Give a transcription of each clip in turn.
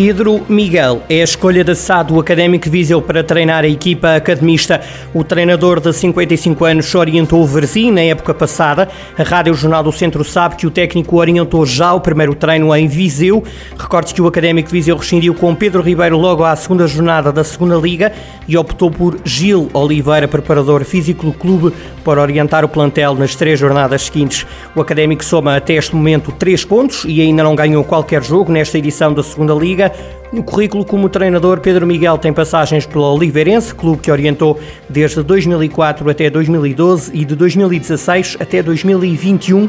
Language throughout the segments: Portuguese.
Pedro Miguel é a escolha da SAD do Académico Viseu para treinar a equipa academista. O treinador de 55 anos orientou o Verzim na época passada. A Rádio Jornal do Centro sabe que o técnico orientou já o primeiro treino em Viseu. Recorde que o Académico Viseu rescindiu com Pedro Ribeiro logo à segunda jornada da segunda Liga e optou por Gil Oliveira, preparador físico do clube, para orientar o plantel nas três jornadas seguintes. O Académico soma até este momento três pontos e ainda não ganhou qualquer jogo nesta edição da segunda Liga. No currículo como treinador, Pedro Miguel tem passagens pelo Oliveirense, clube que orientou desde 2004 até 2012 e de 2016 até 2021.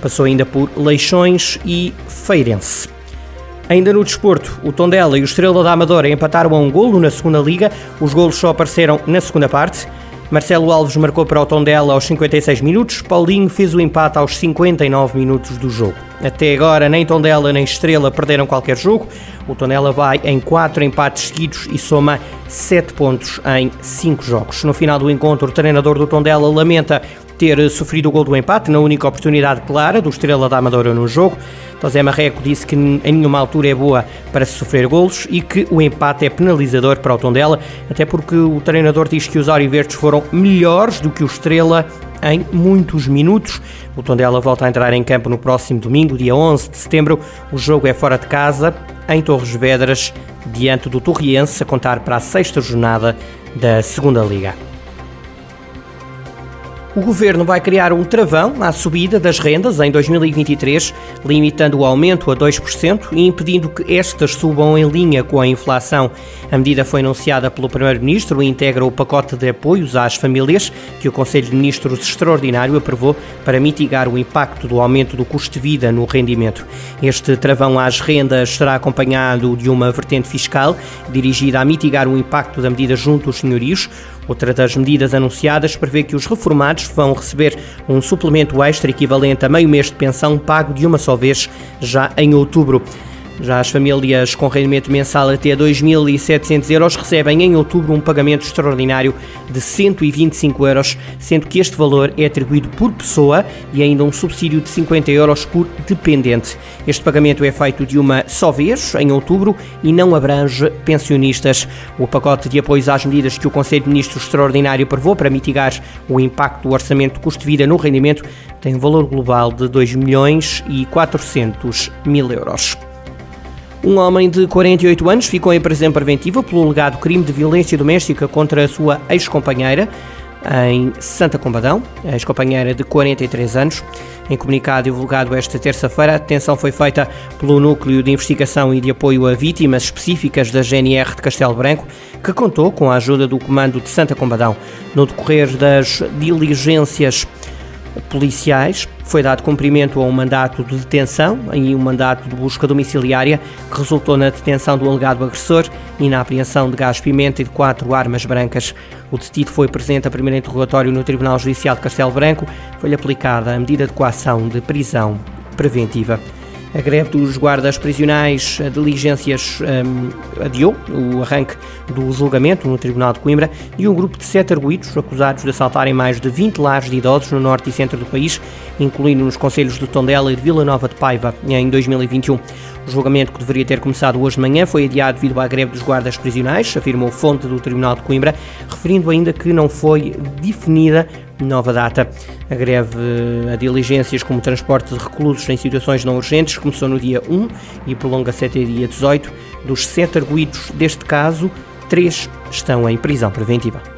Passou ainda por Leixões e Feirense. Ainda no desporto, o Tondela e o Estrela da Amadora empataram a um golo na segunda liga. Os golos só apareceram na segunda parte. Marcelo Alves marcou para o Tondela aos 56 minutos, Paulinho fez o empate aos 59 minutos do jogo. Até agora, nem Tondela nem Estrela perderam qualquer jogo. O Tondela vai em 4 empates seguidos e soma 7 pontos em 5 jogos. No final do encontro, o treinador do Tondela lamenta ter sofrido o gol do empate na única oportunidade clara do Estrela da Amadora no jogo. José Marreco disse que em nenhuma altura é boa para se sofrer golos e que o empate é penalizador para o Tondela, até porque o treinador diz que os Auriverdes foram melhores do que o Estrela em muitos minutos. O Tondela volta a entrar em campo no próximo domingo, dia 11 de setembro. O jogo é fora de casa, em Torres Vedras, diante do Torriense, a contar para a sexta jornada da Segunda Liga. O governo vai criar um travão à subida das rendas em 2023, limitando o aumento a 2% e impedindo que estas subam em linha com a inflação. A medida foi anunciada pelo Primeiro-Ministro e integra o pacote de apoios às famílias que o Conselho de Ministros Extraordinário aprovou para mitigar o impacto do aumento do custo de vida no rendimento. Este travão às rendas será acompanhado de uma vertente fiscal dirigida a mitigar o impacto da medida junto aos senhorios. Outra das medidas anunciadas prevê que os reformados vão receber um suplemento extra equivalente a meio mês de pensão pago de uma só vez já em outubro. Já as famílias com rendimento mensal até 2.700 euros recebem em outubro um pagamento extraordinário de 125 euros, sendo que este valor é atribuído por pessoa e ainda um subsídio de 50 euros por dependente. Este pagamento é feito de uma só vez, em outubro, e não abrange pensionistas. O pacote de apoios às medidas que o Conselho de Ministros Extraordinário aprovou para mitigar o impacto do orçamento de custo de vida no rendimento tem um valor global de 2 milhões e 400 mil euros. Um homem de 48 anos ficou em prisão preventiva pelo alegado crime de violência doméstica contra a sua ex-companheira em Santa Combadão, ex-companheira de 43 anos. Em comunicado divulgado esta terça-feira, a detenção foi feita pelo Núcleo de Investigação e de Apoio a Vítimas Específicas da GNR de Castelo Branco, que contou com a ajuda do Comando de Santa Combadão. No decorrer das diligências policiais. Foi dado cumprimento a um mandato de detenção e um mandato de busca domiciliária que resultou na detenção do alegado agressor e na apreensão de gás-pimenta e de quatro armas brancas. O detido foi presente a primeiro interrogatório no Tribunal Judicial de Castelo Branco. Foi-lhe aplicada a medida de coação de prisão preventiva. A greve dos guardas prisionais a diligências um, adiou o arranque do julgamento no Tribunal de Coimbra e um grupo de sete arguídos acusados de assaltarem mais de 20 lares de idosos no norte e centro do país, incluindo nos conselhos de Tondela e de Vila Nova de Paiva, em 2021. O julgamento que deveria ter começado hoje de manhã foi adiado devido à greve dos guardas prisionais, afirmou fonte do Tribunal de Coimbra, referindo ainda que não foi definida nova data. A greve a diligências como transporte de reclusos em situações não urgentes começou no dia 1 e prolonga-se até dia 18. Dos sete arguídos deste caso, três estão em prisão preventiva.